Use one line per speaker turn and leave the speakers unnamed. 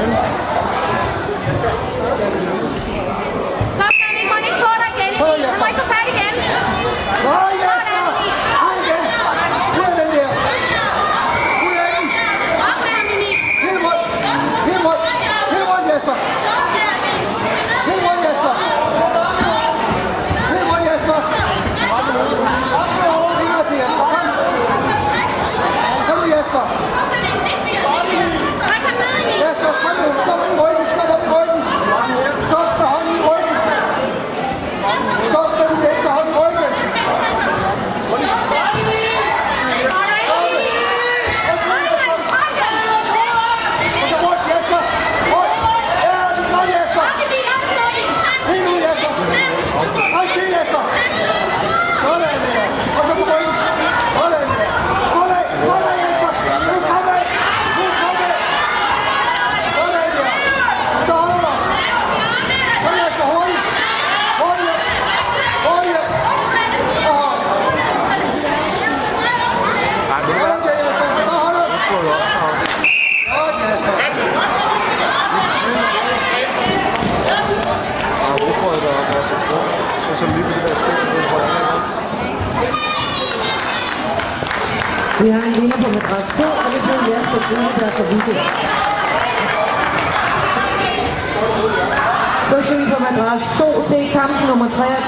Amen. Vi har en lille på madras 2, og det bliver Jasper Gruneberg for Vigo. Så skal vi på madras 2 se kamp nummer 23.